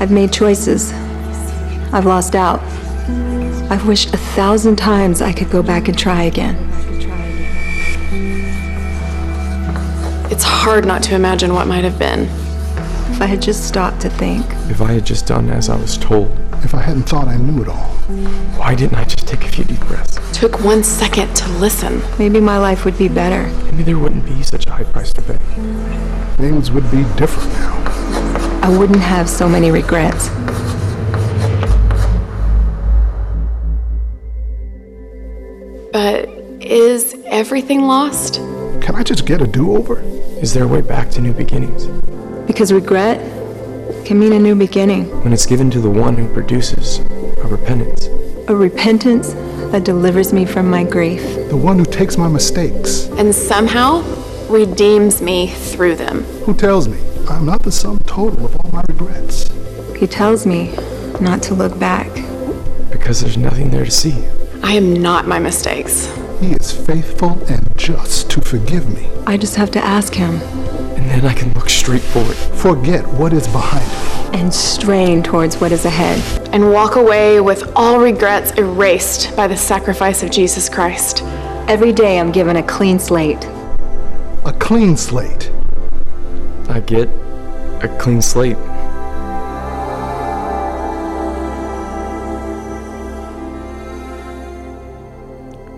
I've made choices. I've lost out. I've wished a thousand times I could go back and try again. It's hard not to imagine what might have been. If I had just stopped to think, If I had just done as I was told, If I hadn't thought I knew it all, why didn't I just take a few deep breaths? Took one second to listen. maybe my life would be better. Maybe there wouldn't be such a high price to pay. things would be different now. I wouldn't have so many regrets. But is everything lost? Can I just get a do over? Is there a way back to new beginnings? Because regret can mean a new beginning, When it's given to the one who produces a repentance. a repentance that delivers me from my grief. The one who takes my mistakes, And somehow redeems me through them. who tells me I'm not the sum total of all my regrets. He tells me not to look back. Because there's nothing there to see. I am not my mistakes. He is faithful and just to forgive me. I just have to ask him And then I can look straight forward. Forget what is behind me. and strain towards what is ahead. And walk away with all regrets erased by the sacrifice of Jesus Christ. Every day I'm given a clean slate. A clean slate. I get a clean slate.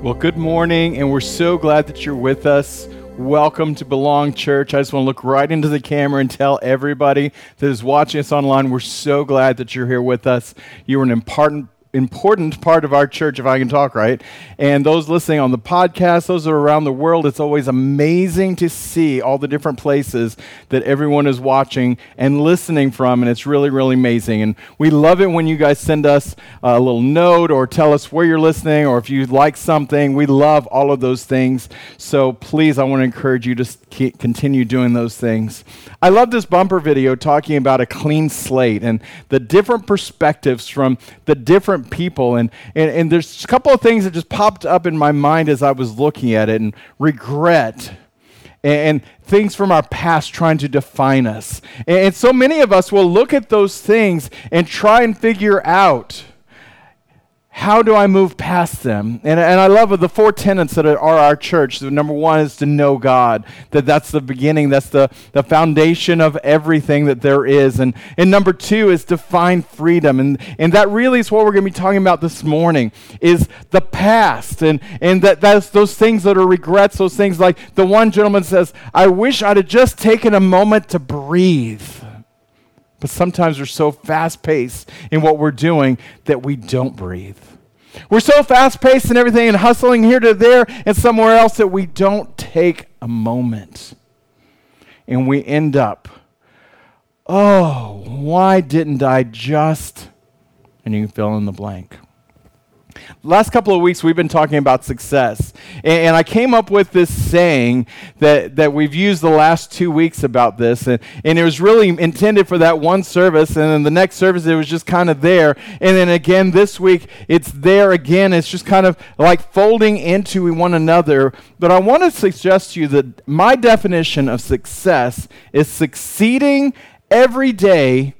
Well, good morning, and we're so glad that you're with us. Welcome to Belong Church. I just want to look right into the camera and tell everybody that is watching us online, we're so glad that you're here with us. You're an important important part of our church, if I can talk right. And those listening on the podcast, those are around the world, it's always amazing to see all the different places that everyone is watching and listening from. And it's really, really amazing. And we love it when you guys send us a little note or tell us where you're listening or if you like something. We love all of those things. So please, I want to encourage you to continue doing those things. I love this bumper video talking about a clean slate and the different perspectives from the different people. And, and, and there's a couple of things that just popped up in my mind as I was looking at it and regret and things from our past trying to define us. And so many of us will look at those things and try and figure out how do I move past them? And, and I love the four tenets that are our church. The number one is to know God, that that's the beginning, that's the, the foundation of everything that there is. And, and number two is to find freedom. And, and that really is what we're going to be talking about this morning, is the past. And, and that, that's those things that are regrets, those things like the one gentleman says, I wish I'd have just taken a moment to breathe. But sometimes we're so fast paced in what we're doing that we don't breathe. We're so fast paced and everything and hustling here to there and somewhere else that we don't take a moment. And we end up, oh, why didn't I just? And you fill in the blank. Last couple of weeks, we've been talking about success. And, and I came up with this saying that, that we've used the last two weeks about this. And, and it was really intended for that one service. And then the next service, it was just kind of there. And then again, this week, it's there again. It's just kind of like folding into one another. But I want to suggest to you that my definition of success is succeeding every day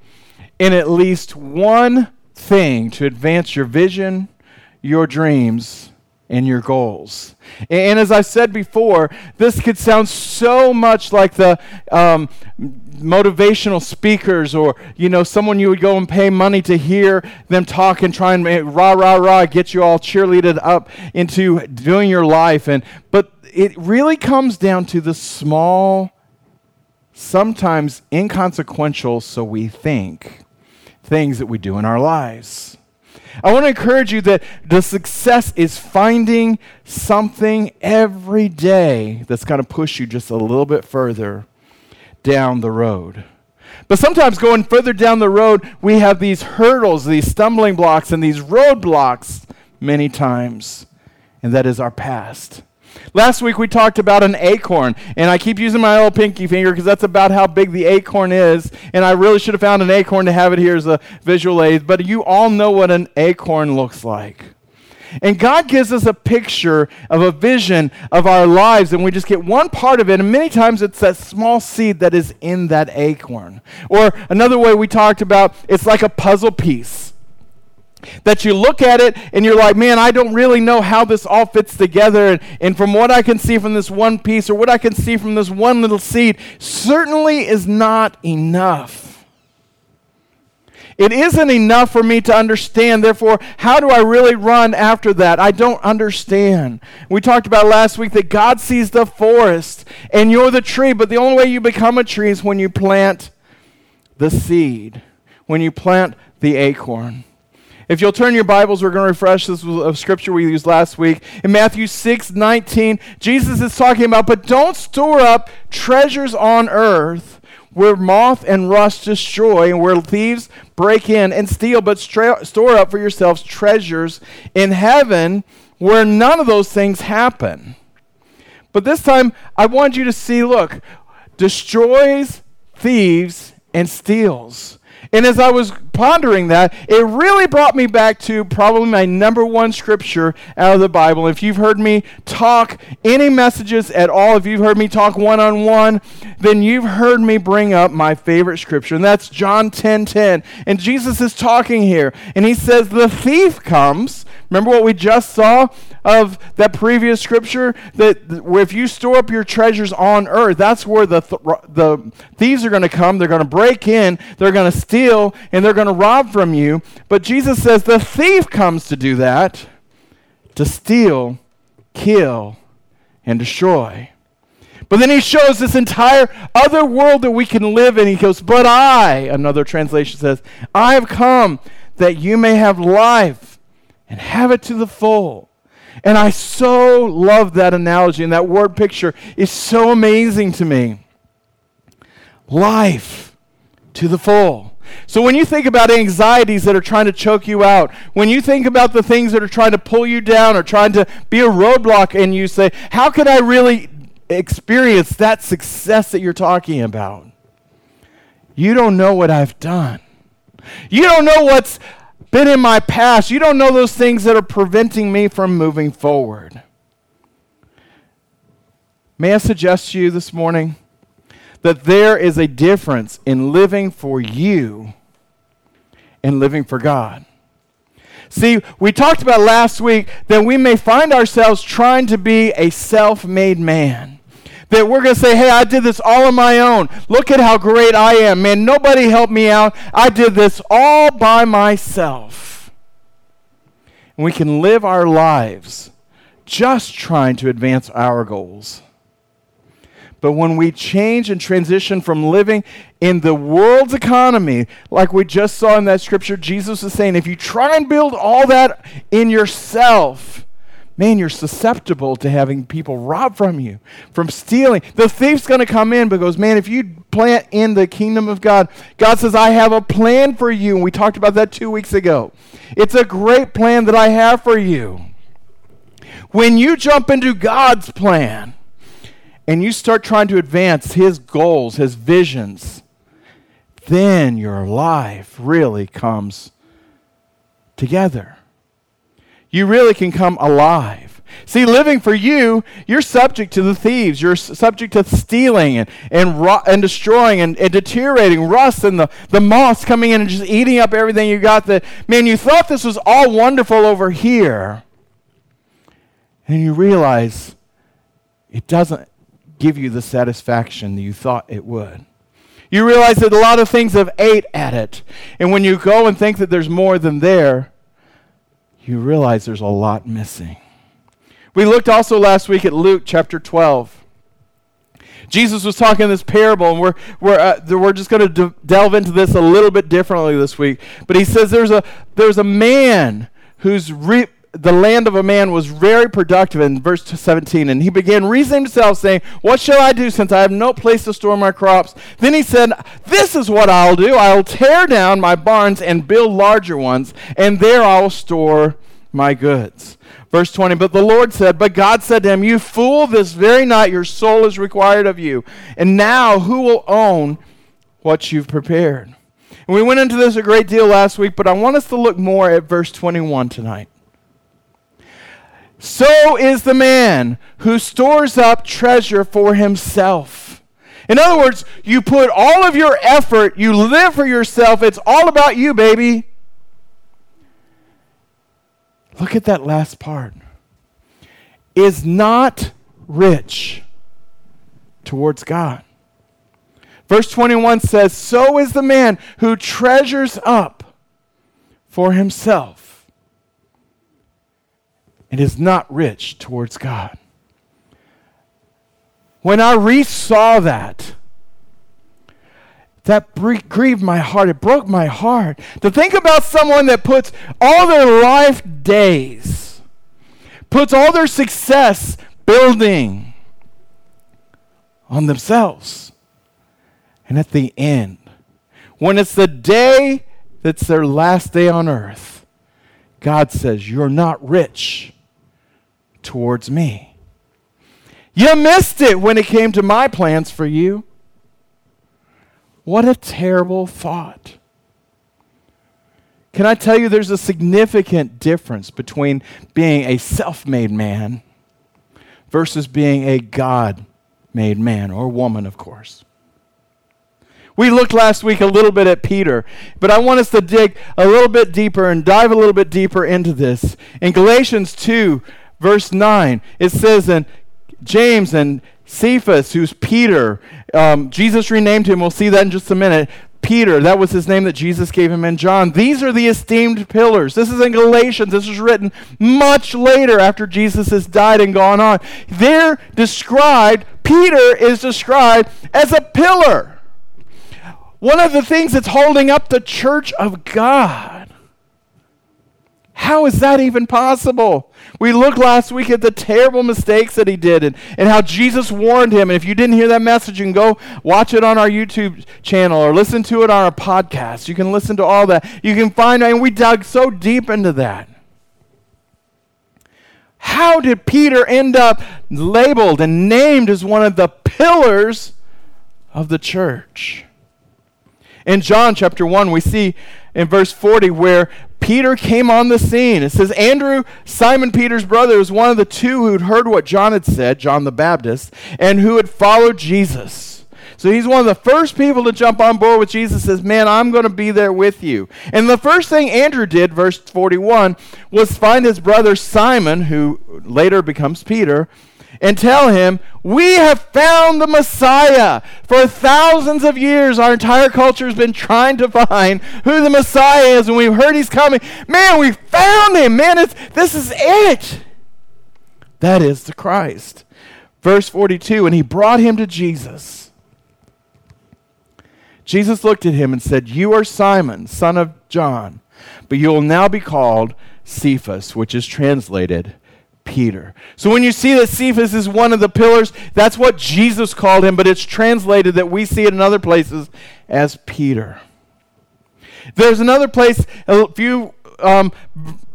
in at least one thing to advance your vision your dreams and your goals. And, as I said before, this could sound so much like the um, motivational speakers or, you know, someone you would go and pay money to hear them talk and try and eh, rah, rah, rah, get you all cheerleaded up into doing your life. And, but it really comes down to the small, sometimes inconsequential, so we think, things that we do in our lives. I want to encourage you that the success is finding something every day that's going to push you just a little bit further down the road. But sometimes going further down the road, we have these hurdles, these stumbling blocks, and these roadblocks many times, and that is our past. Last week we talked about an acorn, and I keep using my old pinky finger because that's about how big the acorn is, and I really should have found an acorn to have it here as a visual aid, but you all know what an acorn looks like. And God gives us a picture of a vision of our lives, and we just get one part of it. And many times it's that small seed that is in that acorn. Or another way we talked about, it's like a puzzle piece. That you look at it and you're like, man, I don't really know how this all fits together. And, and from what I can see from this one piece or what I can see from this one little seed, certainly is not enough. It isn't enough for me to understand. Therefore, how do I really run after that? I don't understand. We talked about last week that God sees the forest and you're the tree, but the only way you become a tree is when you plant the seed, when you plant the acorn. If you'll turn your Bibles, we're going to refresh this of scripture we used last week. In Matthew 6 19, Jesus is talking about, but don't store up treasures on earth where moth and rust destroy, and where thieves break in and steal, but stra- store up for yourselves treasures in heaven where none of those things happen. But this time, I want you to see look, destroys, thieves, and steals. And as I was pondering that, it really brought me back to probably my number one scripture out of the Bible. If you've heard me talk any messages at all, if you've heard me talk one on one, then you've heard me bring up my favorite scripture, and that's John 10 10. And Jesus is talking here, and he says, The thief comes. Remember what we just saw of that previous scripture? That if you store up your treasures on earth, that's where the, th- the thieves are going to come. They're going to break in, they're going to steal, and they're going to rob from you. But Jesus says the thief comes to do that to steal, kill, and destroy. But then he shows this entire other world that we can live in. He goes, But I, another translation says, I have come that you may have life and have it to the full. And I so love that analogy, and that word picture is so amazing to me. Life to the full. So when you think about anxieties that are trying to choke you out, when you think about the things that are trying to pull you down or trying to be a roadblock, and you say, How can I really experience that success that you're talking about? You don't know what I've done. You don't know what's been in my past. You don't know those things that are preventing me from moving forward. May I suggest to you this morning that there is a difference in living for you and living for God. See, we talked about last week that we may find ourselves trying to be a self made man. That we're going to say, hey, I did this all on my own. Look at how great I am. Man, nobody helped me out. I did this all by myself. And we can live our lives just trying to advance our goals. But when we change and transition from living in the world's economy, like we just saw in that scripture, Jesus is saying, if you try and build all that in yourself, man, you're susceptible to having people rob from you, from stealing. The thief's going to come in because, man, if you plant in the kingdom of God, God says, I have a plan for you. And we talked about that two weeks ago. It's a great plan that I have for you. When you jump into God's plan, and you start trying to advance his goals, his visions, then your life really comes together. You really can come alive. See, living for you, you're subject to the thieves. You're subject to stealing and, and, and destroying and, and deteriorating, rust and the, the moths coming in and just eating up everything you got. That, man, you thought this was all wonderful over here. And you realize it doesn't give you the satisfaction that you thought it would. You realize that a lot of things have ate at it. And when you go and think that there's more than there, you realize there's a lot missing. We looked also last week at Luke chapter 12. Jesus was talking this parable, and we're, we're, uh, we're just going to de- delve into this a little bit differently this week. But he says there's a, there's a man who's the land of a man was very productive in verse 17 and he began reasoning himself saying what shall i do since i have no place to store my crops? Then he said this is what i'll do. I'll tear down my barns and build larger ones and there i'll store my goods. Verse 20 but the lord said but god said to him you fool this very night your soul is required of you. And now who will own what you've prepared? And we went into this a great deal last week but i want us to look more at verse 21 tonight so is the man who stores up treasure for himself. In other words, you put all of your effort, you live for yourself, it's all about you, baby. Look at that last part. Is not rich towards God. Verse 21 says, So is the man who treasures up for himself and is not rich towards God. When I resaw that, that grieved my heart. It broke my heart to think about someone that puts all their life days, puts all their success building on themselves. And at the end, when it's the day that's their last day on earth, God says, You're not rich towards me. You missed it when it came to my plans for you. What a terrible thought. Can I tell you there's a significant difference between being a self made man versus being a God made man or woman, of course? We looked last week a little bit at Peter, but I want us to dig a little bit deeper and dive a little bit deeper into this. In Galatians 2, verse 9, it says, And James and Cephas, who's Peter. Um, Jesus renamed him. We'll see that in just a minute. Peter, that was his name that Jesus gave him in John. These are the esteemed pillars. This is in Galatians. This was written much later after Jesus has died and gone on. They're described, Peter is described as a pillar. One of the things that's holding up the church of God. How is that even possible? We looked last week at the terrible mistakes that he did and, and how Jesus warned him. And if you didn't hear that message, you can go watch it on our YouTube channel or listen to it on our podcast. You can listen to all that. You can find, and we dug so deep into that. How did Peter end up labeled and named as one of the pillars of the church? In John chapter 1, we see in verse 40 where Peter came on the scene. It says Andrew, Simon Peter's brother, was one of the two who'd heard what John had said, John the Baptist, and who had followed Jesus. So he's one of the first people to jump on board with Jesus. Says, "Man, I'm going to be there with you." And the first thing Andrew did, verse 41, was find his brother Simon, who later becomes Peter, and tell him, We have found the Messiah. For thousands of years, our entire culture has been trying to find who the Messiah is, and we've heard he's coming. Man, we found him. Man, it's, this is it. That is the Christ. Verse 42 And he brought him to Jesus. Jesus looked at him and said, You are Simon, son of John, but you will now be called Cephas, which is translated Peter. So when you see that Cephas is one of the pillars, that's what Jesus called him, but it's translated that we see it in other places as Peter. There's another place, a few um,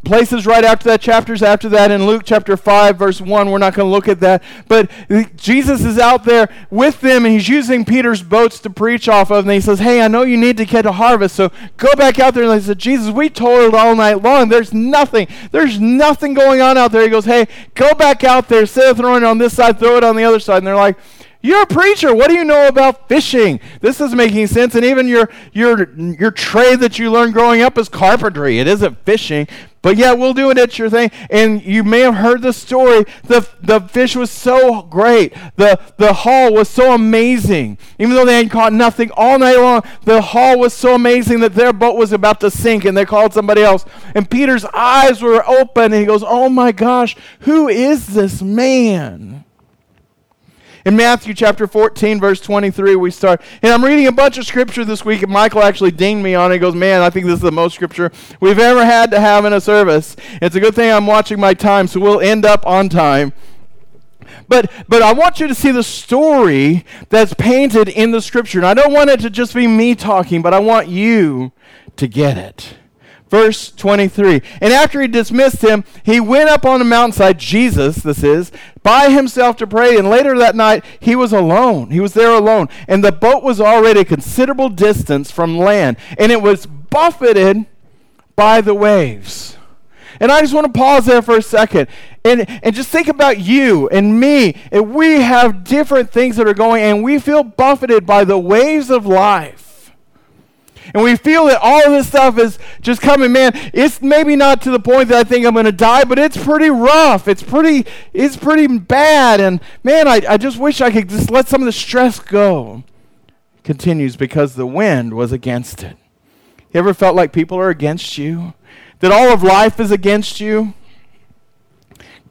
places right after that, chapters after that, in Luke chapter 5, verse 1. We're not going to look at that. But Jesus is out there with them, and he's using Peter's boats to preach off of. And he says, Hey, I know you need to get a harvest, so go back out there. And I said, Jesus, we toiled all night long. There's nothing. There's nothing going on out there. He goes, Hey, go back out there. Instead of throwing it on this side, throw it on the other side. And they're like, you're a preacher. What do you know about fishing? This is making sense. And even your your your trade that you learned growing up is carpentry. It isn't fishing. But yeah, we'll do it at your thing. And you may have heard the story. The the fish was so great. The the haul was so amazing. Even though they had caught nothing all night long, the haul was so amazing that their boat was about to sink and they called somebody else. And Peter's eyes were open and he goes, Oh my gosh, who is this man? In Matthew chapter 14, verse 23, we start. And I'm reading a bunch of scripture this week, and Michael actually dinged me on it. He goes, Man, I think this is the most scripture we've ever had to have in a service. It's a good thing I'm watching my time, so we'll end up on time. But, but I want you to see the story that's painted in the scripture. And I don't want it to just be me talking, but I want you to get it. Verse 23. And after he dismissed him, he went up on the mountainside, Jesus, this is, by himself to pray. And later that night, he was alone. He was there alone. And the boat was already a considerable distance from land, and it was buffeted by the waves. And I just want to pause there for a second and, and just think about you and me. And we have different things that are going, and we feel buffeted by the waves of life and we feel that all of this stuff is just coming, man, it's maybe not to the point that I think I'm going to die, but it's pretty rough. It's pretty, it's pretty bad. And man, I, I just wish I could just let some of the stress go. Continues because the wind was against it. You ever felt like people are against you? That all of life is against you?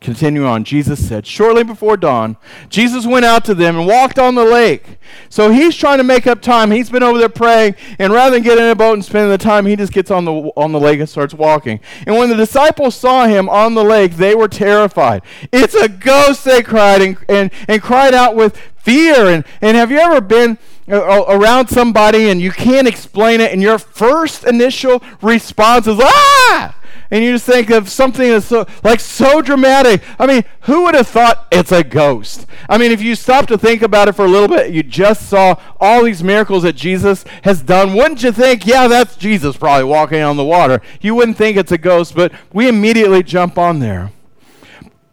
Continue on. Jesus said, Shortly before dawn, Jesus went out to them and walked on the lake. So he's trying to make up time. He's been over there praying, and rather than get in a boat and spending the time, he just gets on the, on the lake and starts walking. And when the disciples saw him on the lake, they were terrified. It's a ghost, they cried, and, and, and cried out with fear. And, and have you ever been uh, around somebody and you can't explain it, and your first initial response is, ah! And you just think of something that's so, like so dramatic. I mean, who would have thought it's a ghost? I mean, if you stop to think about it for a little bit, you just saw all these miracles that Jesus has done. Wouldn't you think, yeah, that's Jesus probably walking on the water? You wouldn't think it's a ghost, but we immediately jump on there.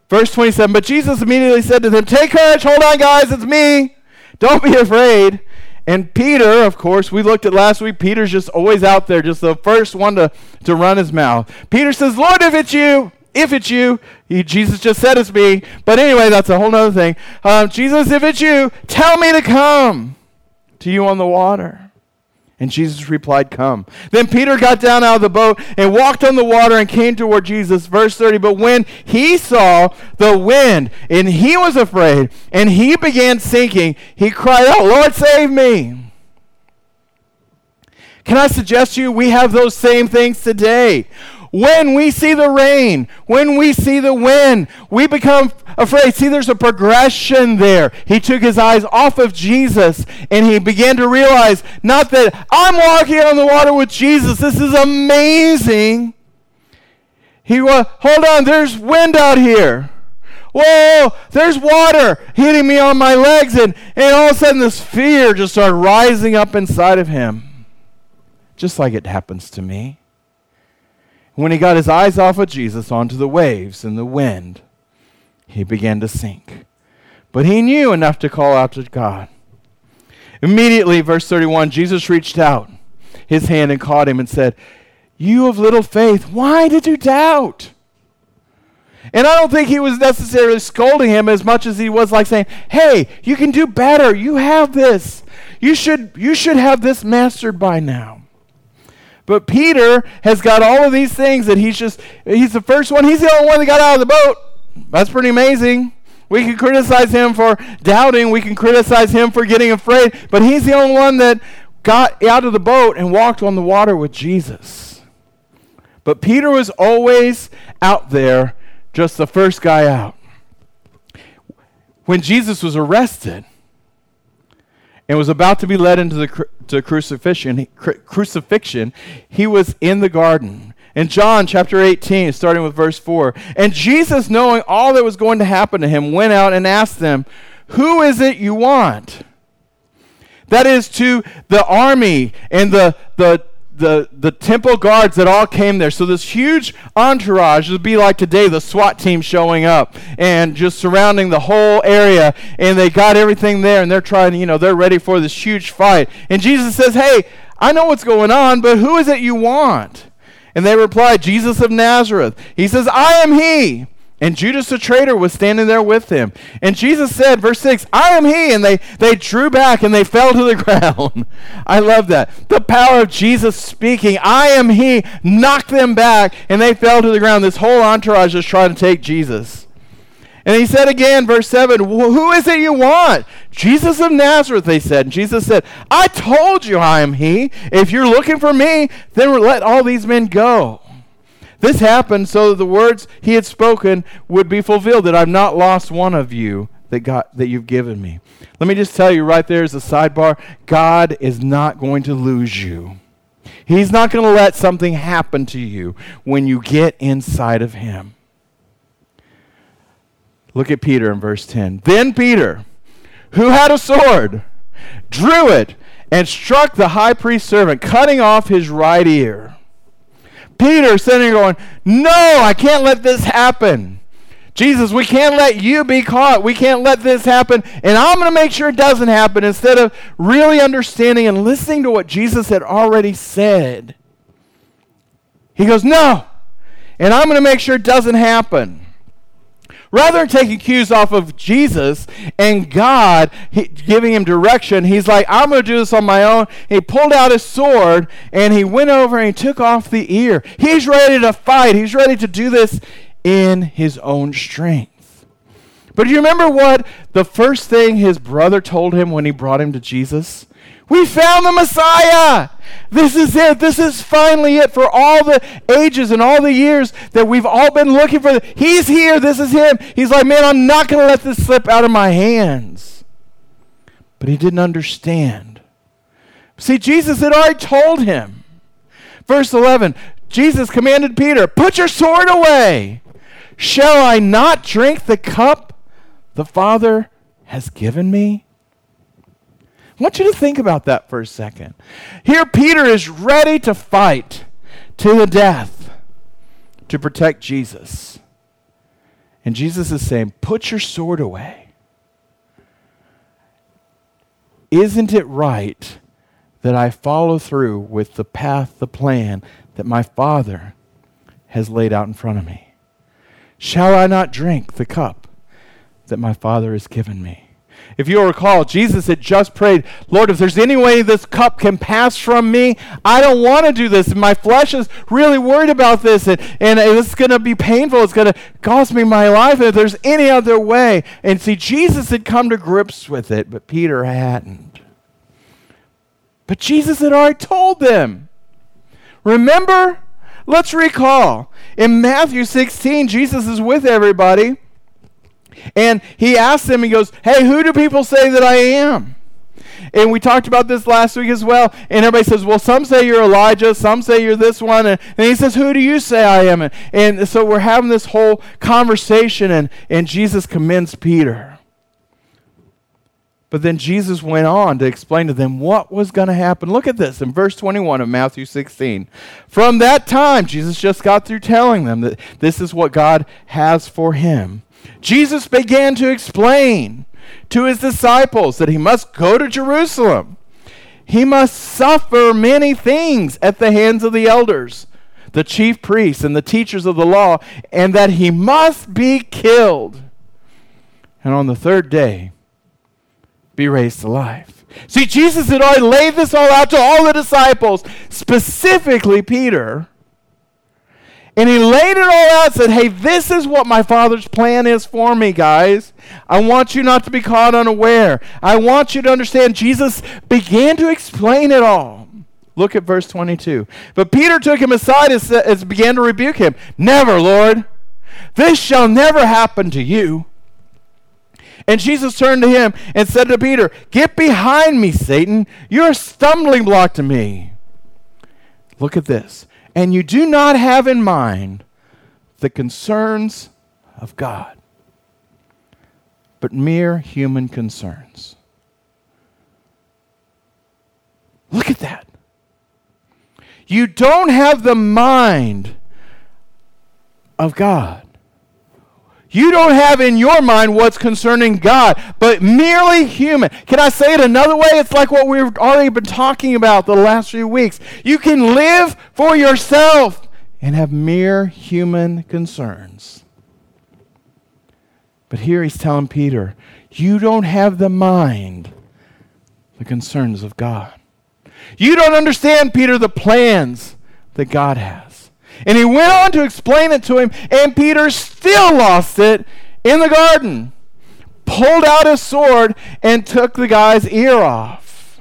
Verse 27 But Jesus immediately said to them, Take courage, hold on, guys, it's me. Don't be afraid. And Peter, of course, we looked at last week. Peter's just always out there, just the first one to, to run his mouth. Peter says, Lord, if it's you, if it's you, he, Jesus just said it's me. But anyway, that's a whole other thing. Um, Jesus, if it's you, tell me to come to you on the water. And Jesus replied, Come. Then Peter got down out of the boat and walked on the water and came toward Jesus. Verse 30. But when he saw the wind and he was afraid and he began sinking, he cried out, Lord, save me. Can I suggest to you we have those same things today? When we see the rain, when we see the wind, we become afraid. See, there's a progression there. He took his eyes off of Jesus and he began to realize not that I'm walking on the water with Jesus. This is amazing. He was, hold on, there's wind out here. Whoa, there's water hitting me on my legs. And, and all of a sudden, this fear just started rising up inside of him, just like it happens to me. When he got his eyes off of Jesus onto the waves and the wind, he began to sink. But he knew enough to call out to God. Immediately, verse 31, Jesus reached out his hand and caught him and said, You of little faith, why did you doubt? And I don't think he was necessarily scolding him as much as he was like saying, Hey, you can do better. You have this. You should, you should have this mastered by now. But Peter has got all of these things that he's just, he's the first one. He's the only one that got out of the boat. That's pretty amazing. We can criticize him for doubting. We can criticize him for getting afraid. But he's the only one that got out of the boat and walked on the water with Jesus. But Peter was always out there, just the first guy out. When Jesus was arrested, and was about to be led into the to crucifixion, crucifixion, he was in the garden. In John chapter 18, starting with verse 4, and Jesus, knowing all that was going to happen to him, went out and asked them, Who is it you want? That is to the army and the, the the, the temple guards that all came there. So this huge entourage would be like today the SWAT team showing up and just surrounding the whole area. And they got everything there and they're trying, you know, they're ready for this huge fight. And Jesus says, Hey, I know what's going on, but who is it you want? And they replied, Jesus of Nazareth. He says, I am he. And Judas the traitor was standing there with him. And Jesus said, verse 6, I am he. And they, they drew back and they fell to the ground. I love that. The power of Jesus speaking, I am he, knocked them back and they fell to the ground. This whole entourage is trying to take Jesus. And he said again, verse 7, Who is it you want? Jesus of Nazareth, they said. And Jesus said, I told you I am he. If you're looking for me, then let all these men go. This happened so that the words he had spoken would be fulfilled, that I've not lost one of you that, God, that you've given me. Let me just tell you right there as a sidebar God is not going to lose you. He's not going to let something happen to you when you get inside of him. Look at Peter in verse 10. Then Peter, who had a sword, drew it and struck the high priest's servant, cutting off his right ear. Peter sitting there going, No, I can't let this happen. Jesus, we can't let you be caught. We can't let this happen. And I'm going to make sure it doesn't happen instead of really understanding and listening to what Jesus had already said. He goes, No. And I'm going to make sure it doesn't happen. Rather than taking cues off of Jesus and God he, giving him direction, he's like, I'm going to do this on my own. He pulled out his sword and he went over and he took off the ear. He's ready to fight. He's ready to do this in his own strength. But do you remember what the first thing his brother told him when he brought him to Jesus? We found the Messiah. This is it. This is finally it for all the ages and all the years that we've all been looking for. He's here. This is him. He's like, man, I'm not going to let this slip out of my hands. But he didn't understand. See, Jesus had already told him. Verse 11 Jesus commanded Peter, Put your sword away. Shall I not drink the cup the Father has given me? I want you to think about that for a second. Here, Peter is ready to fight to the death to protect Jesus. And Jesus is saying, Put your sword away. Isn't it right that I follow through with the path, the plan that my Father has laid out in front of me? Shall I not drink the cup that my Father has given me? If you'll recall, Jesus had just prayed, Lord, if there's any way this cup can pass from me, I don't want to do this. My flesh is really worried about this, and, and it's going to be painful. It's going to cost me my life. If there's any other way. And see, Jesus had come to grips with it, but Peter hadn't. But Jesus had already told them. Remember? Let's recall. In Matthew 16, Jesus is with everybody. And he asks them, he goes, Hey, who do people say that I am? And we talked about this last week as well. And everybody says, Well, some say you're Elijah, some say you're this one. And, and he says, Who do you say I am? And, and so we're having this whole conversation, and, and Jesus commends Peter. But then Jesus went on to explain to them what was going to happen. Look at this in verse 21 of Matthew 16. From that time, Jesus just got through telling them that this is what God has for him. Jesus began to explain to his disciples that he must go to Jerusalem. He must suffer many things at the hands of the elders, the chief priests, and the teachers of the law, and that he must be killed. And on the third day, be raised to life. See, Jesus had already laid this all out to all the disciples, specifically Peter. And he laid it all out and said, Hey, this is what my Father's plan is for me, guys. I want you not to be caught unaware. I want you to understand. Jesus began to explain it all. Look at verse 22. But Peter took him aside and began to rebuke him. Never, Lord. This shall never happen to you. And Jesus turned to him and said to Peter, Get behind me, Satan. You're a stumbling block to me. Look at this and you do not have in mind the concerns of God, but mere human concerns. Look at that. You don't have the mind of God. You don't have in your mind what's concerning God, but merely human. Can I say it another way? It's like what we've already been talking about the last few weeks. You can live for yourself and have mere human concerns. But here he's telling Peter, you don't have the mind, the concerns of God. You don't understand, Peter, the plans that God has. And he went on to explain it to him, and Peter still lost it in the garden. Pulled out his sword and took the guy's ear off.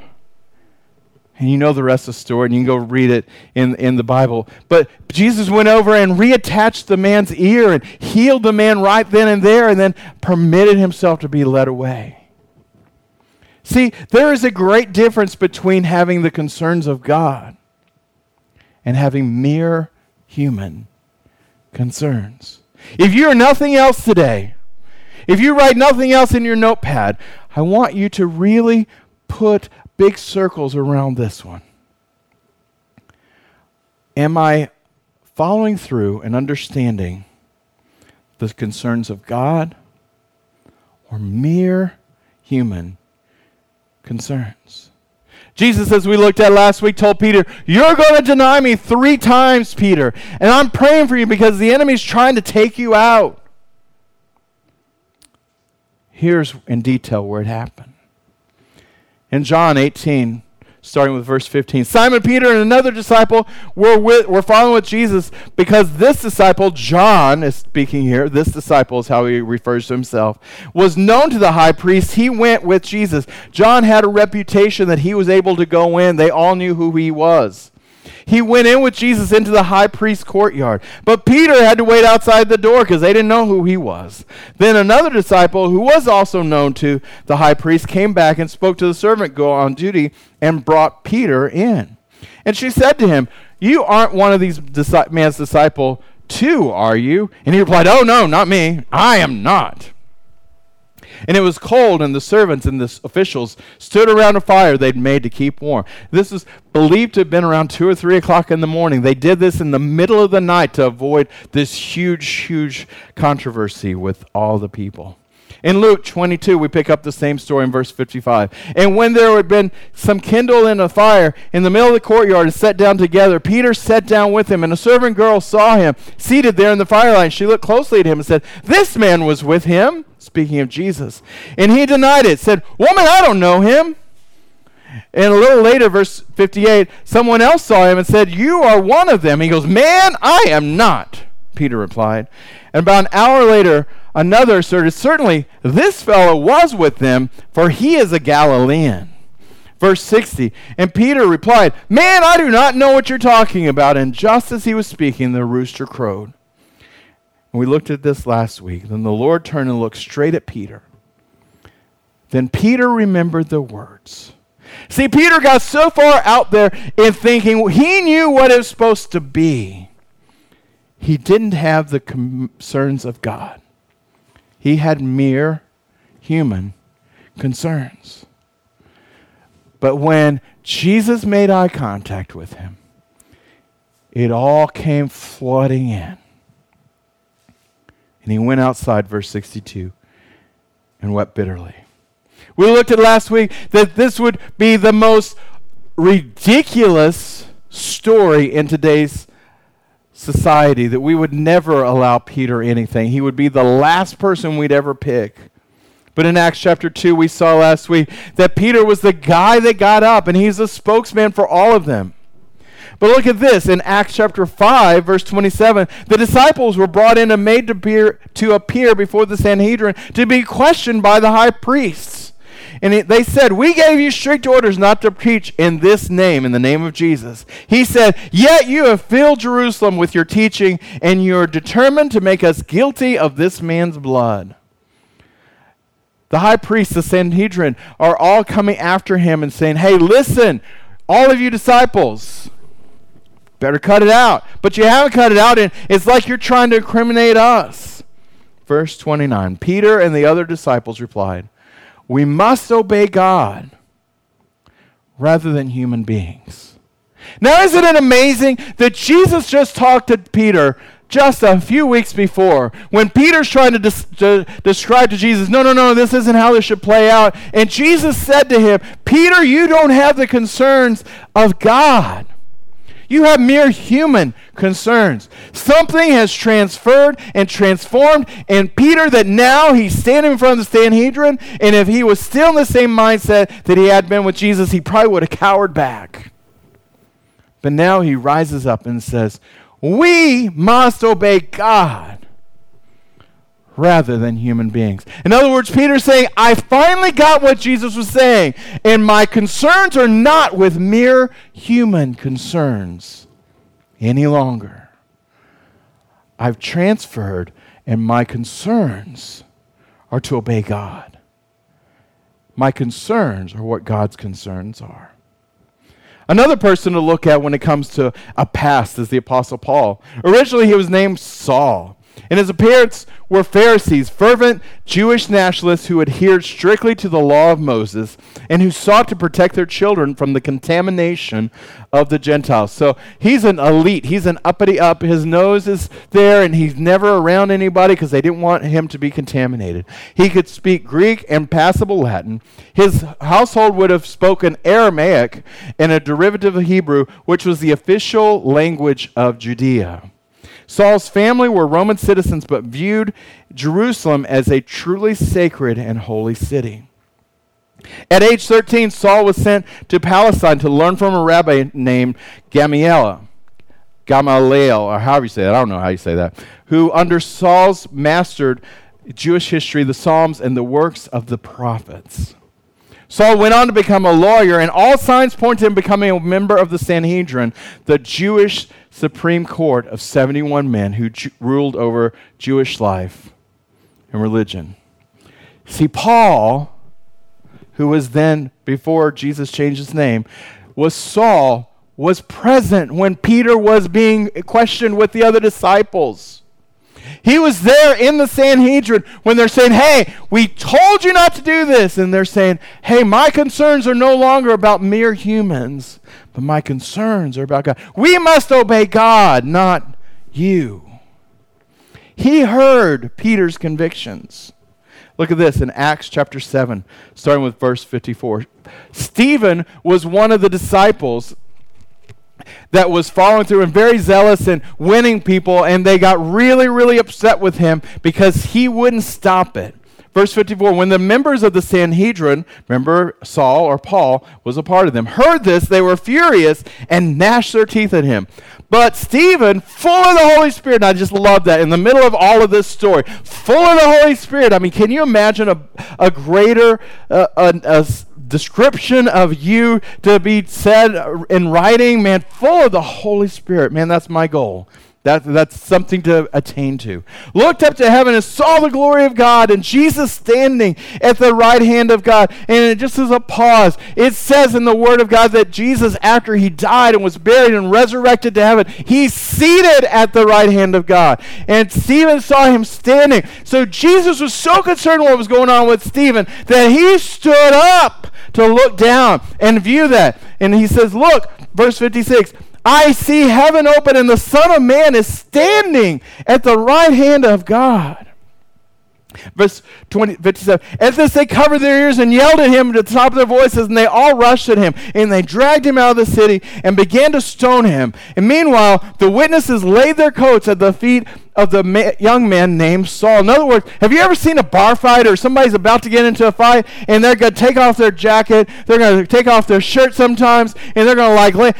And you know the rest of the story, and you can go read it in, in the Bible. But Jesus went over and reattached the man's ear and healed the man right then and there, and then permitted himself to be led away. See, there is a great difference between having the concerns of God and having mere human concerns. If you are nothing else today, if you write nothing else in your notepad, I want you to really put big circles around this one. Am I following through and understanding the concerns of God or mere human concerns. Jesus, as we looked at last week, told Peter, You're going to deny me three times, Peter. And I'm praying for you because the enemy's trying to take you out. Here's in detail where it happened. In John 18, starting with verse 15. Simon Peter and another disciple were, with, were following with Jesus because this disciple, John is speaking here, this disciple is how he refers to himself, was known to the high priest. He went with Jesus. John had a reputation that he was able to go in, they all knew who he was. He went in with Jesus into the high priest's courtyard. But Peter had to wait outside the door because they didn't know who he was. Then another disciple, who was also known to the high priest, came back and spoke to the servant girl on duty and brought Peter in. And she said to him, You aren't one of these disi- man's disciple too, are you? And he replied, Oh, no, not me. I am not. And it was cold, and the servants and the officials stood around a fire they'd made to keep warm. This is believed to have been around 2 or 3 o'clock in the morning. They did this in the middle of the night to avoid this huge, huge controversy with all the people. In Luke 22, we pick up the same story in verse 55. And when there had been some kindled in a fire in the middle of the courtyard and set down together, Peter sat down with him, and a servant girl saw him seated there in the firelight. She looked closely at him and said, This man was with him speaking of Jesus. And he denied it, said, Woman, I don't know him. And a little later, verse 58, someone else saw him and said, You are one of them. He goes, Man, I am not, Peter replied. And about an hour later, another asserted, Certainly this fellow was with them, for he is a Galilean. Verse 60, and Peter replied, Man, I do not know what you're talking about. And just as he was speaking, the rooster crowed. And we looked at this last week. Then the Lord turned and looked straight at Peter. Then Peter remembered the words. See, Peter got so far out there in thinking he knew what it was supposed to be. He didn't have the concerns of God, he had mere human concerns. But when Jesus made eye contact with him, it all came flooding in. And he went outside, verse 62, and wept bitterly. We looked at last week that this would be the most ridiculous story in today's society, that we would never allow Peter anything. He would be the last person we'd ever pick. But in Acts chapter 2, we saw last week that Peter was the guy that got up, and he's a spokesman for all of them. But look at this in Acts chapter 5, verse 27. The disciples were brought in and made to appear, to appear before the Sanhedrin to be questioned by the high priests. And it, they said, We gave you strict orders not to preach in this name, in the name of Jesus. He said, Yet you have filled Jerusalem with your teaching, and you are determined to make us guilty of this man's blood. The high priest, the Sanhedrin, are all coming after him and saying, Hey, listen, all of you disciples, Better cut it out. But you haven't cut it out, and it's like you're trying to incriminate us. Verse 29 Peter and the other disciples replied, We must obey God rather than human beings. Now, isn't it amazing that Jesus just talked to Peter just a few weeks before when Peter's trying to, to, describe to Jesus, no, no, no, this isn't how this should play out. And Jesus said to him, Peter, you don't have the concerns of God. You have mere human concerns. Something has transferred and transformed in Peter that now he's standing in front of the Sanhedrin, and if he was still in the same mindset that he had been with Jesus, he probably would have cowered back. But now he rises up and says, We must obey God rather than human beings. In other words, Peter's saying, I finally got what Jesus was saying, and my concerns are not with mere human concerns any longer. I've transferred, and my concerns are to obey God. My concerns are what God's concerns are. Another person to look at when it comes to a past is the Apostle Paul. Originally, he was named Saul. And his parents were Pharisees, fervent Jewish nationalists who adhered strictly to the law of Moses and who sought to protect their children from the contamination of the Gentiles. So he's an elite. He's an uppity up. His nose is there and he's never around anybody because they didn't want him to be contaminated. He could speak Greek and passable Latin. His household would have spoken Aramaic and a derivative of Hebrew, which was the official language of Judea. Saul's family were Roman citizens but viewed Jerusalem as a truly sacred and holy city. At age 13, Saul was sent to Palestine to learn from a rabbi named Gamaliel, Gamaliel, or however you say that, I don't know how you say that, who under Saul's mastered Jewish history, the Psalms, and the works of the prophets. Saul went on to become a lawyer, and all signs point to him becoming a member of the Sanhedrin, the Jewish Supreme Court of 71 men who ju- ruled over Jewish life and religion. See, Paul, who was then, before Jesus changed his name, was Saul, was present when Peter was being questioned with the other disciples. He was there in the Sanhedrin when they're saying, Hey, we told you not to do this. And they're saying, Hey, my concerns are no longer about mere humans, but my concerns are about God. We must obey God, not you. He heard Peter's convictions. Look at this in Acts chapter 7, starting with verse 54. Stephen was one of the disciples that was following through and very zealous and winning people, and they got really, really upset with him because he wouldn't stop it. Verse 54 When the members of the Sanhedrin, remember Saul or Paul was a part of them, heard this, they were furious and gnashed their teeth at him. But Stephen, full of the Holy Spirit, and I just love that, in the middle of all of this story, full of the Holy Spirit. I mean, can you imagine a, a greater, uh, a, a description of you to be said in writing, man, full of the Holy Spirit. Man, that's my goal. That, that's something to attain to. Looked up to heaven and saw the glory of God and Jesus standing at the right hand of God. And it just as a pause, it says in the Word of God that Jesus, after he died and was buried and resurrected to heaven, he's seated at the right hand of God. And Stephen saw him standing. So Jesus was so concerned what was going on with Stephen that he stood up to look down and view that. And he says, Look, verse 56. I see heaven open and the Son of Man is standing at the right hand of God. Verse 20, 57. At this, they covered their ears and yelled at him at the top of their voices, and they all rushed at him, and they dragged him out of the city and began to stone him. And meanwhile, the witnesses laid their coats at the feet of the ma- young man named Saul. In other words, have you ever seen a bar fight or somebody's about to get into a fight and they're going to take off their jacket, they're going to take off their shirt sometimes, and they're going to like, lay,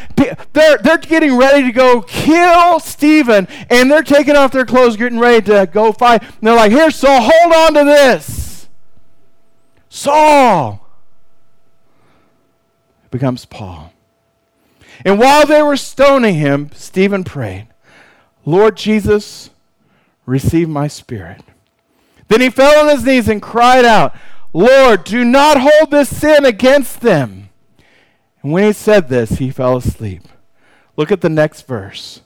they're, they're getting ready to go kill Stephen, and they're taking off their clothes, getting ready to go fight. And they're like, here, Saul, hold on to this. Saul becomes Paul. And while they were stoning him, Stephen prayed, Lord Jesus, receive my spirit. Then he fell on his knees and cried out, Lord, do not hold this sin against them. And when he said this, he fell asleep. Look at the next verse.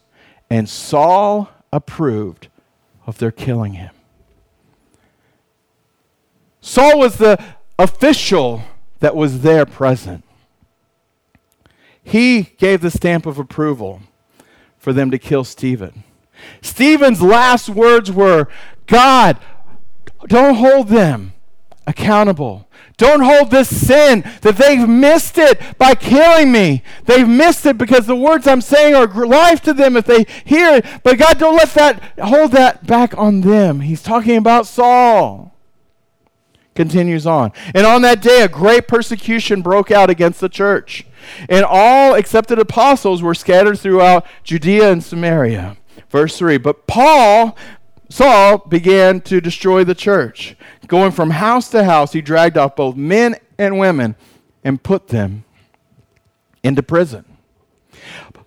And Saul approved of their killing him. Saul was the official that was there present. He gave the stamp of approval for them to kill Stephen. Stephen's last words were God, don't hold them accountable. Don't hold this sin that they've missed it by killing me. They've missed it because the words I'm saying are life to them if they hear it. But God, don't let that hold that back on them. He's talking about Saul. Continues on. And on that day, a great persecution broke out against the church. And all accepted apostles were scattered throughout Judea and Samaria. Verse 3 But Paul, Saul, began to destroy the church. Going from house to house, he dragged off both men and women and put them into prison.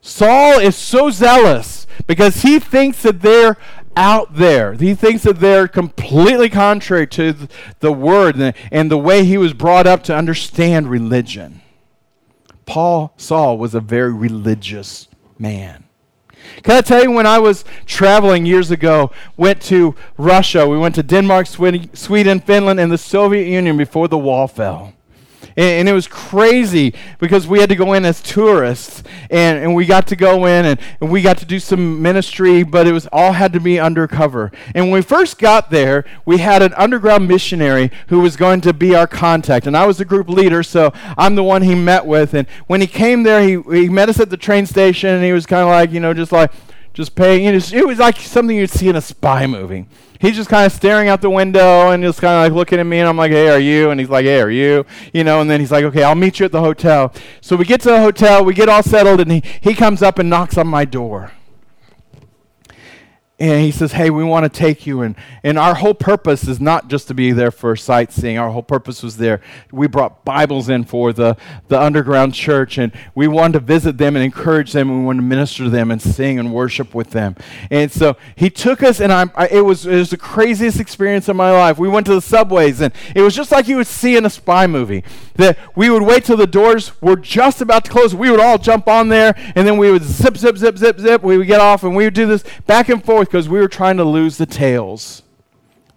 Saul is so zealous because he thinks that they're out there. He thinks that they're completely contrary to the word and the way he was brought up to understand religion. Paul, Saul, was a very religious man. Can I tell you, when I was traveling years ago, went to Russia, we went to Denmark, Sweden, Finland, and the Soviet Union before the wall fell. And, and, it was crazy because we had to go in as tourists and, and we got to go in and, and we got to do some ministry, but it was all had to be undercover. And when we first got there, we had an underground missionary who was going to be our contact. And I was the group leader, so I'm the one he met with. And when he came there, he, he met us at the train station and he was kind of like, you know, just like, just paying. You know, it was like something you'd see in a spy movie he's just kind of staring out the window and just kind of like looking at me and I'm like, hey, are you? And he's like, hey, are you? You know, and then he's like, okay, I'll meet you at the hotel. So we get to the hotel, we get all settled, and he, he comes up and knocks on my door and he says, Hey, we want to take you. And, and our whole purpose is not just to be there for sightseeing. Our whole purpose was there. We brought Bibles in for the, the underground church, and we wanted to visit them and encourage them, and we wanted to minister to them and sing and worship with them. And so he took us, and I, I, it, was, it was the craziest experience of my life. We went to the subways, and it was just like you would see in a spy movie. That we would wait till the doors were just about to close. We would all jump on there, and then we would zip, zip, zip, zip, zip. We would get off, and we would do this back and forth because we were trying to lose the tails,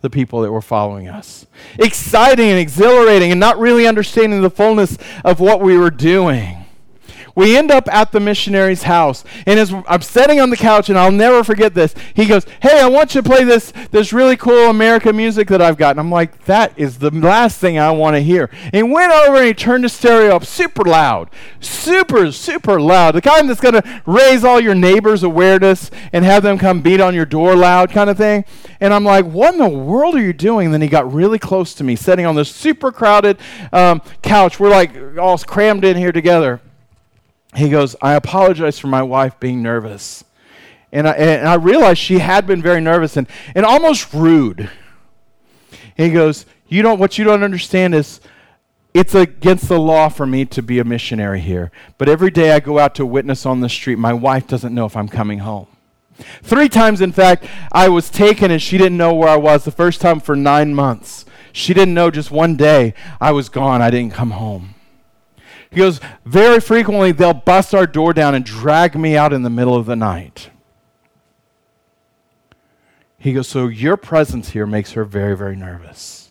the people that were following us. Exciting and exhilarating, and not really understanding the fullness of what we were doing we end up at the missionary's house. And as I'm sitting on the couch, and I'll never forget this, he goes, Hey, I want you to play this, this really cool American music that I've got. And I'm like, That is the last thing I want to hear. And he went over and he turned the stereo up super loud. Super, super loud. The kind that's going to raise all your neighbors' awareness and have them come beat on your door loud kind of thing. And I'm like, What in the world are you doing? And then he got really close to me, sitting on this super crowded um, couch. We're like all crammed in here together he goes, I apologize for my wife being nervous. And I, and I realized she had been very nervous and, and almost rude. he goes, you don't, What you don't understand is it's against the law for me to be a missionary here. But every day I go out to witness on the street, my wife doesn't know if I'm coming home. Three times, in fact, I was taken and she didn't know where I was. The first time for nine months. She didn't know just one day I was gone. I didn't come home. He goes, Very frequently they'll bust our door down and drag me out in the middle of the night. He goes, So your presence here makes her very, very nervous.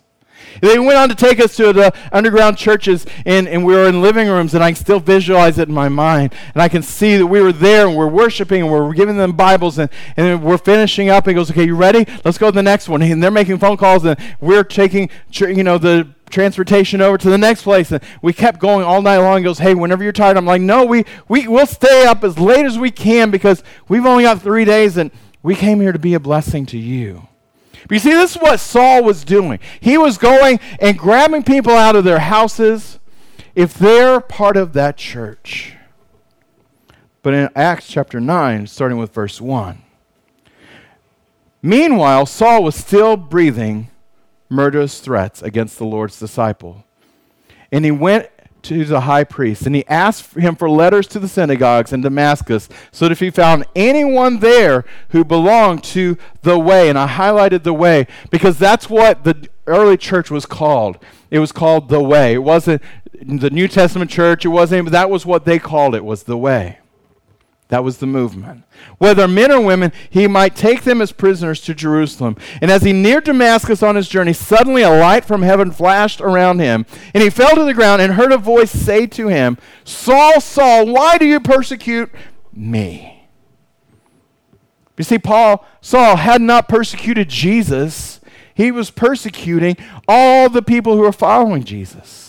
They went on to take us to the underground churches, and, and we were in living rooms, and I can still visualize it in my mind. And I can see that we were there, and we're worshiping, and we're giving them Bibles, and, and we're finishing up. He goes, Okay, you ready? Let's go to the next one. And they're making phone calls, and we're taking, you know, the transportation over to the next place. And we kept going all night long. He goes, Hey, whenever you're tired, I'm like, No, we, we, we'll stay up as late as we can because we've only got three days and we came here to be a blessing to you. But you see, this is what Saul was doing. He was going and grabbing people out of their houses if they're part of that church. But in Acts chapter 9, starting with verse 1, meanwhile, Saul was still breathing murderous threats against the Lord's disciple. And he went to the high priest and he asked him for letters to the synagogues in Damascus so that if he found anyone there who belonged to the way, and I highlighted the way because that's what the early church was called. It was called the way. It wasn't the New Testament church, it wasn't, that was what they called it, was the way. That was the movement. Whether men or women, he might take them as prisoners to Jerusalem. And as he neared Damascus on his journey, suddenly a light from heaven flashed around him. And he fell to the ground and heard a voice say to him, Saul, Saul, why do you persecute me? You see, Paul, Saul had not persecuted Jesus, he was persecuting all the people who were following Jesus.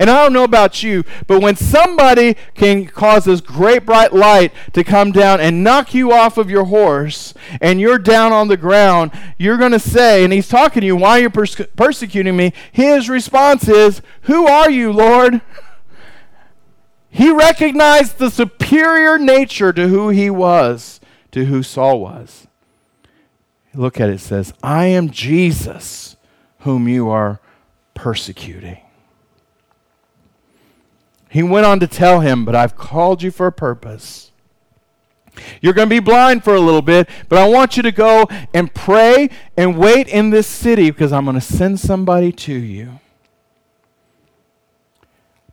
And I don't know about you, but when somebody can cause this great bright light to come down and knock you off of your horse and you're down on the ground, you're going to say, and he's talking to you, why are you pers- persecuting me? His response is, Who are you, Lord? He recognized the superior nature to who he was, to who Saul was. Look at it, it says, I am Jesus whom you are persecuting. He went on to tell him, But I've called you for a purpose. You're going to be blind for a little bit, but I want you to go and pray and wait in this city because I'm going to send somebody to you.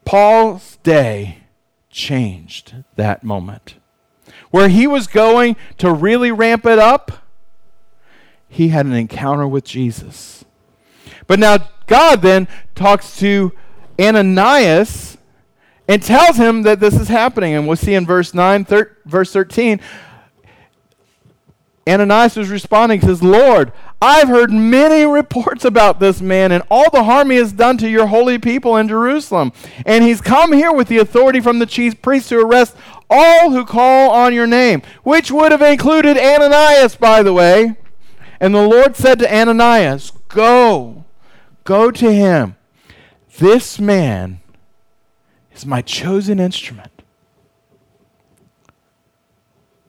Paul's day changed that moment. where he was going to really ramp it up, he had an encounter with Jesus. But now God then talks to Ananias and tells him that this is happening. And we'll see in verse 9, thir- verse 13, Ananias was responding, says, Lord, I've heard many reports about this man and all the harm he has done to your holy people in Jerusalem. And he's come here with the authority from the chief priest to arrest all who call on your name, which would have included Ananias, by the way. And the Lord said to Ananias, Go, go to him. This man is my chosen instrument.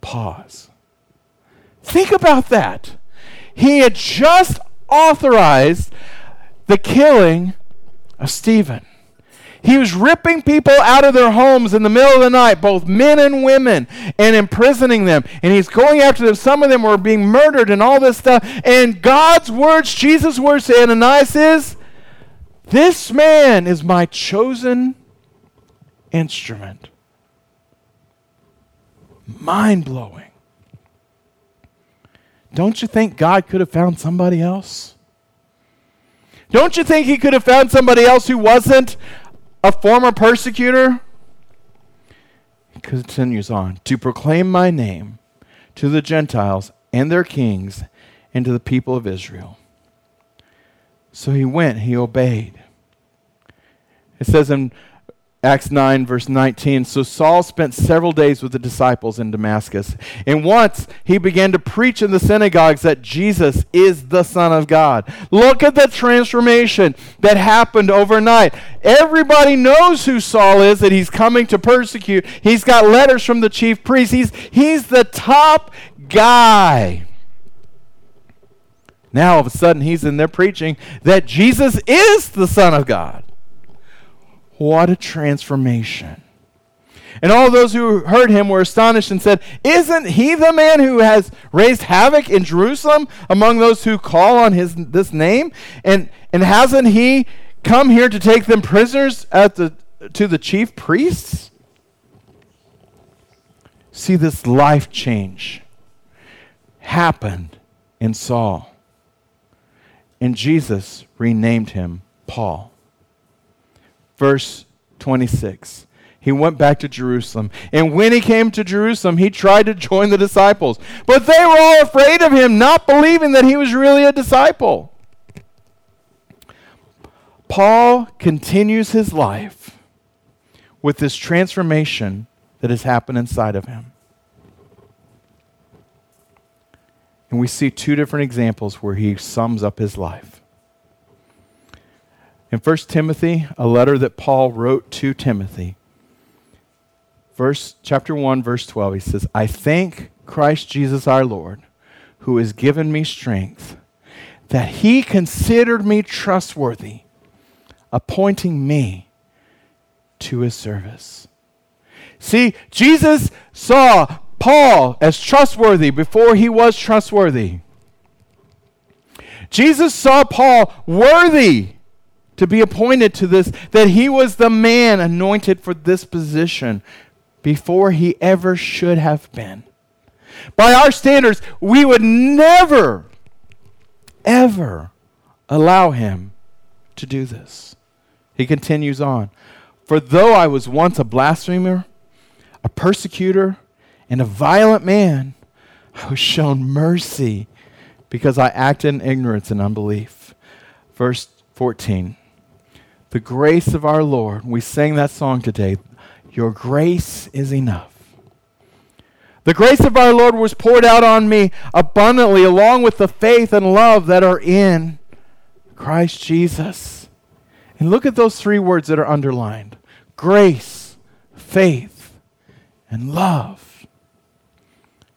Pause. Think about that. He had just authorized the killing of Stephen. He was ripping people out of their homes in the middle of the night, both men and women, and imprisoning them. And he's going after them. Some of them were being murdered and all this stuff. And God's words, Jesus' words to Ananias is, This man is my chosen instrument. Mind blowing. Don't you think God could have found somebody else? Don't you think he could have found somebody else who wasn't a former persecutor? He continues on to proclaim my name to the Gentiles and their kings and to the people of Israel. So he went, he obeyed. It says in Acts 9, verse 19. So Saul spent several days with the disciples in Damascus. And once he began to preach in the synagogues that Jesus is the Son of God. Look at the transformation that happened overnight. Everybody knows who Saul is, that he's coming to persecute. He's got letters from the chief priest. He's, he's the top guy. Now, all of a sudden, he's in there preaching that Jesus is the Son of God. What a transformation. And all those who heard him were astonished and said, Isn't he the man who has raised havoc in Jerusalem among those who call on his, this name? And, and hasn't he come here to take them prisoners at the, to the chief priests? See, this life change happened in Saul. And Jesus renamed him Paul. Verse 26. He went back to Jerusalem. And when he came to Jerusalem, he tried to join the disciples. But they were all afraid of him, not believing that he was really a disciple. Paul continues his life with this transformation that has happened inside of him. And we see two different examples where he sums up his life. In 1 Timothy, a letter that Paul wrote to Timothy, verse chapter 1 verse 12 he says, "I thank Christ Jesus our Lord, who has given me strength, that he considered me trustworthy, appointing me to his service." See, Jesus saw Paul as trustworthy before he was trustworthy. Jesus saw Paul worthy to be appointed to this, that he was the man anointed for this position before he ever should have been. By our standards, we would never, ever allow him to do this. He continues on. For though I was once a blasphemer, a persecutor, and a violent man, I was shown mercy because I acted in ignorance and unbelief. Verse 14 the grace of our Lord. We sang that song today. Your grace is enough. The grace of our Lord was poured out on me abundantly, along with the faith and love that are in Christ Jesus. And look at those three words that are underlined grace, faith, and love.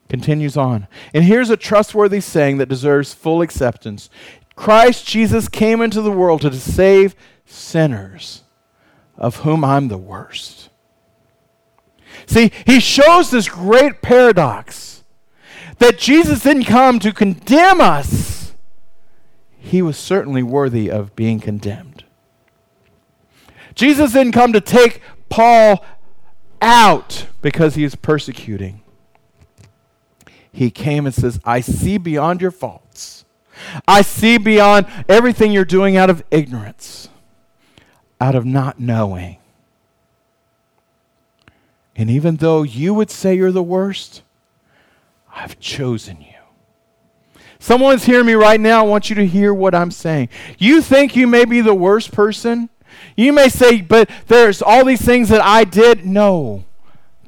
Continues on. And here's a trustworthy saying that deserves full acceptance Christ Jesus came into the world to save sinners, of whom I'm the worst. See, he shows this great paradox that Jesus didn't come to condemn us, he was certainly worthy of being condemned. Jesus didn't come to take Paul out because he is persecuting. he came and says, I see beyond your faults. I see beyond everything you're doing out of ignorance, out of not knowing. And even though you would say you're the worst, I've chosen you. Someone's hearing me right now. I want you to hear what I'm saying. You think you may be the worst person? You may say, but there's all these things that I did. No.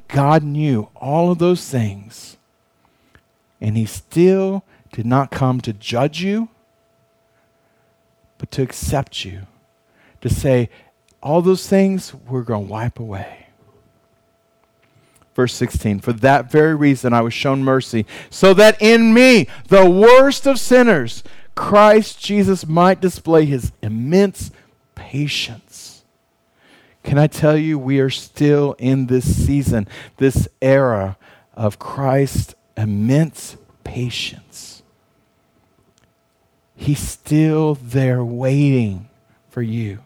God knew all of those things. And He still did not come to judge you, but to accept you. To say, all those things we're going to wipe away. Verse 16, for that very reason I was shown mercy, so that in me, the worst of sinners, Christ Jesus might display his immense patience. Can I tell you, we are still in this season, this era of Christ's immense patience. He's still there waiting for you,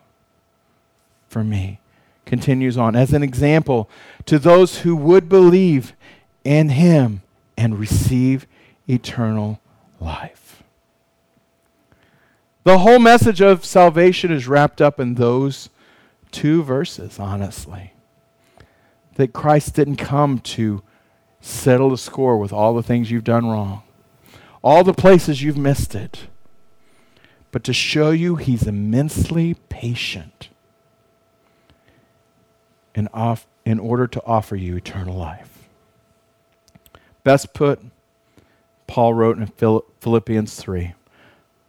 for me continues on. As an example, to those who would believe in him and receive eternal life. The whole message of salvation is wrapped up in those two verses, honestly. That Christ didn't come to settle the score with all the things you've done wrong, all the places you've missed it, but to show you he's immensely patient in, off, in order to offer you eternal life. Best put, Paul wrote in Philippians 3,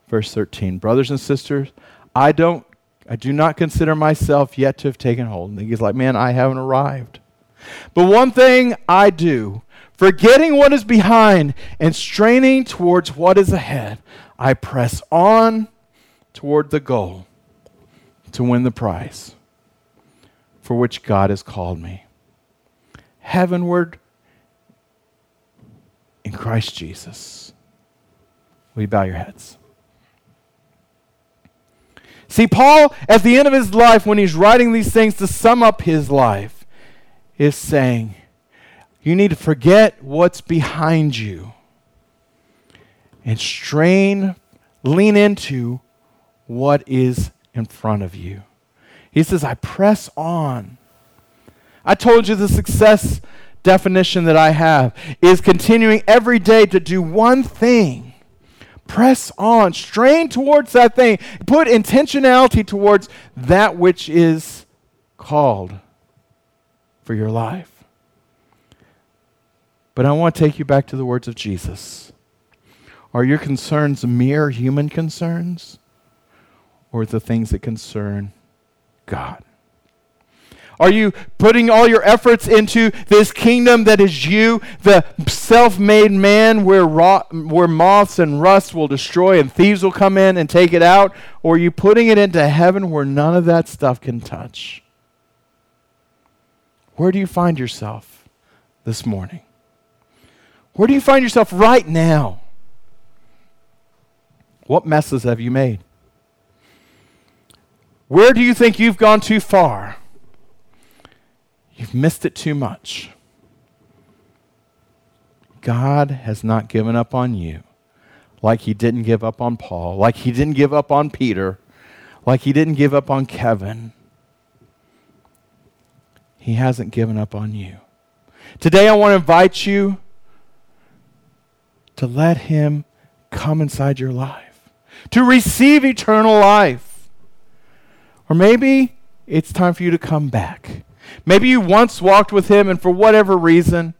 verse 13 Brothers and sisters, I don't I do not consider myself yet to have taken hold. And he's like, man, I haven't arrived. But one thing I do, forgetting what is behind and straining towards what is ahead, I press on toward the goal to win the prize for which God has called me. Heavenward in Christ Jesus. Will you bow your heads? See, Paul, at the end of his life, when he's writing these things to sum up his life, is saying, You need to forget what's behind you and strain, lean into what is in front of you. He says, I press on. I told you the success definition that I have is continuing every day to do one thing. Press on, strain towards that thing, put intentionality towards that which is called for your life. But I want to take you back to the words of Jesus. Are your concerns mere human concerns or the things that concern God? Are you putting all your efforts into this kingdom that is you, the self made man where, where moths and rust will destroy and thieves will come in and take it out? Or are you putting it into heaven where none of that stuff can touch? Where do you find yourself this morning? Where do you find yourself right now? What messes have you made? Where do you think you've gone too far? You've missed it too much. God has not given up on you like he didn't give up on Paul, like he didn't give up on Peter, like he didn't give up on Kevin. He hasn't given up on you. Today, I want to invite you to let him come inside your life, to receive eternal life. Or maybe it's time for you to come back. Maybe you once walked with him and for whatever reason,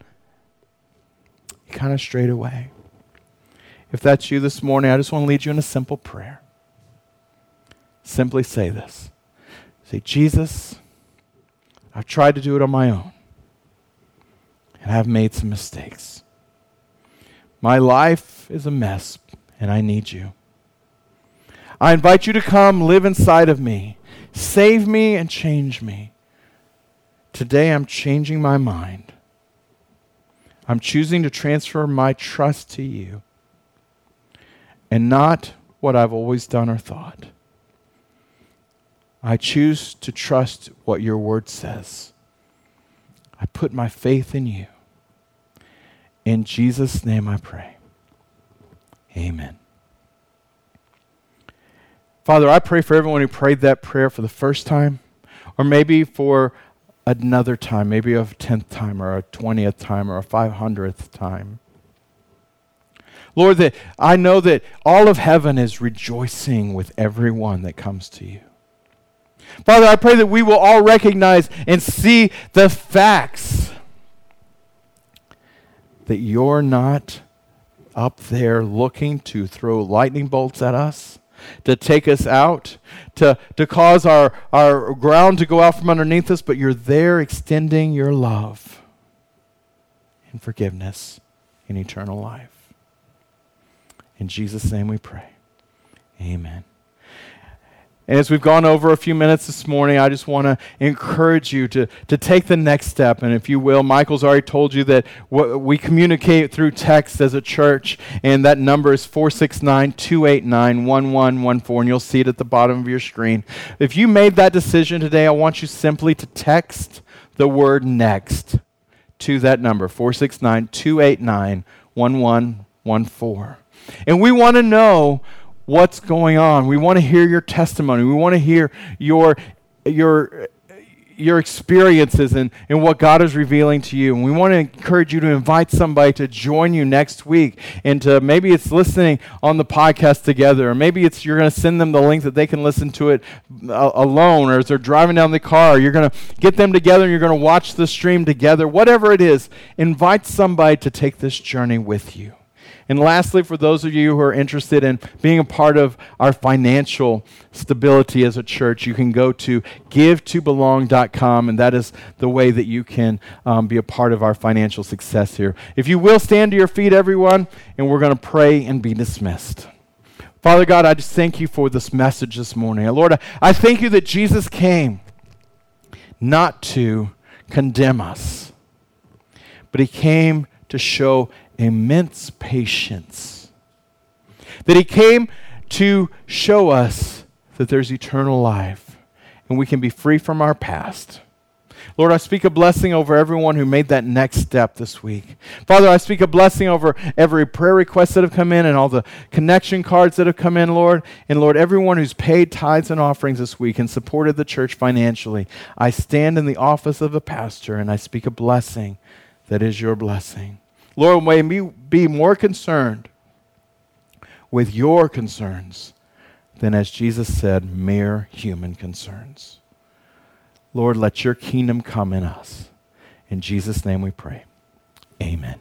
you kind of strayed away. If that's you this morning, I just want to lead you in a simple prayer. Simply say this Say, Jesus, I've tried to do it on my own, and I've made some mistakes. My life is a mess, and I need you. I invite you to come live inside of me Save me and change me. Today I'm changing my mind. I'm choosing to transfer my trust to you and not what I've always done or thought. I choose to trust what your word says. I put my faith in you. In Jesus' name I pray. Amen. Father, I pray for everyone who prayed that prayer for the first time, or maybe for another time, maybe a 10th time, or a 20th time, or a 500th time. Lord, that I know that all of heaven is rejoicing with everyone that comes to you. Father, I pray that we will all recognize and see the facts that you're not up there looking to throw lightning bolts at us, to take us out, to, to cause our, our ground to go out from underneath us, but you're there extending your love and forgiveness and eternal life. In Jesus' name we pray. Amen. And as we've gone over a few minutes this morning, I just want to encourage you to, to take the next step. And if you will, Michael's already told you that we communicate through text as a church, and that number is 469 289 1114, and you'll see it at the bottom of your screen. If you made that decision today, I want you simply to text the word next to that number, 469 289 1114. And we want to know what's going on. We want to hear your testimony. We want to hear your, your, your experiences and, and what God is revealing to you. And we want to encourage you to invite somebody to join you next week and to maybe it's listening on the podcast together, or maybe it's you're going to send them the link that they can listen to it uh, alone, or as they're driving down the car, you're going to get them together and you're going to watch the stream together. Whatever it is, invite somebody to take this journey with you. And lastly, for those of you who are interested in being a part of our financial stability as a church, you can go to givetobelong.com, and that is the way that you can um, be a part of our financial success here. If you will stand to your feet, everyone, and we're going to pray and be dismissed. Father God, I just thank you for this message this morning. Lord, I, I thank you that Jesus came not to condemn us, but he came to show immense patience. That he came to show us that there's eternal life and we can be free from our past. Lord, I speak a blessing over everyone who made that next step this week. Father, I speak a blessing over every prayer request that have come in and all the connection cards that have come in, Lord. And Lord, everyone who's paid tithes and offerings this week and supported the church financially. I stand in the office of a pastor and I speak a blessing that is your blessing. Lord, may we be more concerned with your concerns than, as Jesus said, mere human concerns. Lord, let your kingdom come in us. In Jesus' name we pray. Amen.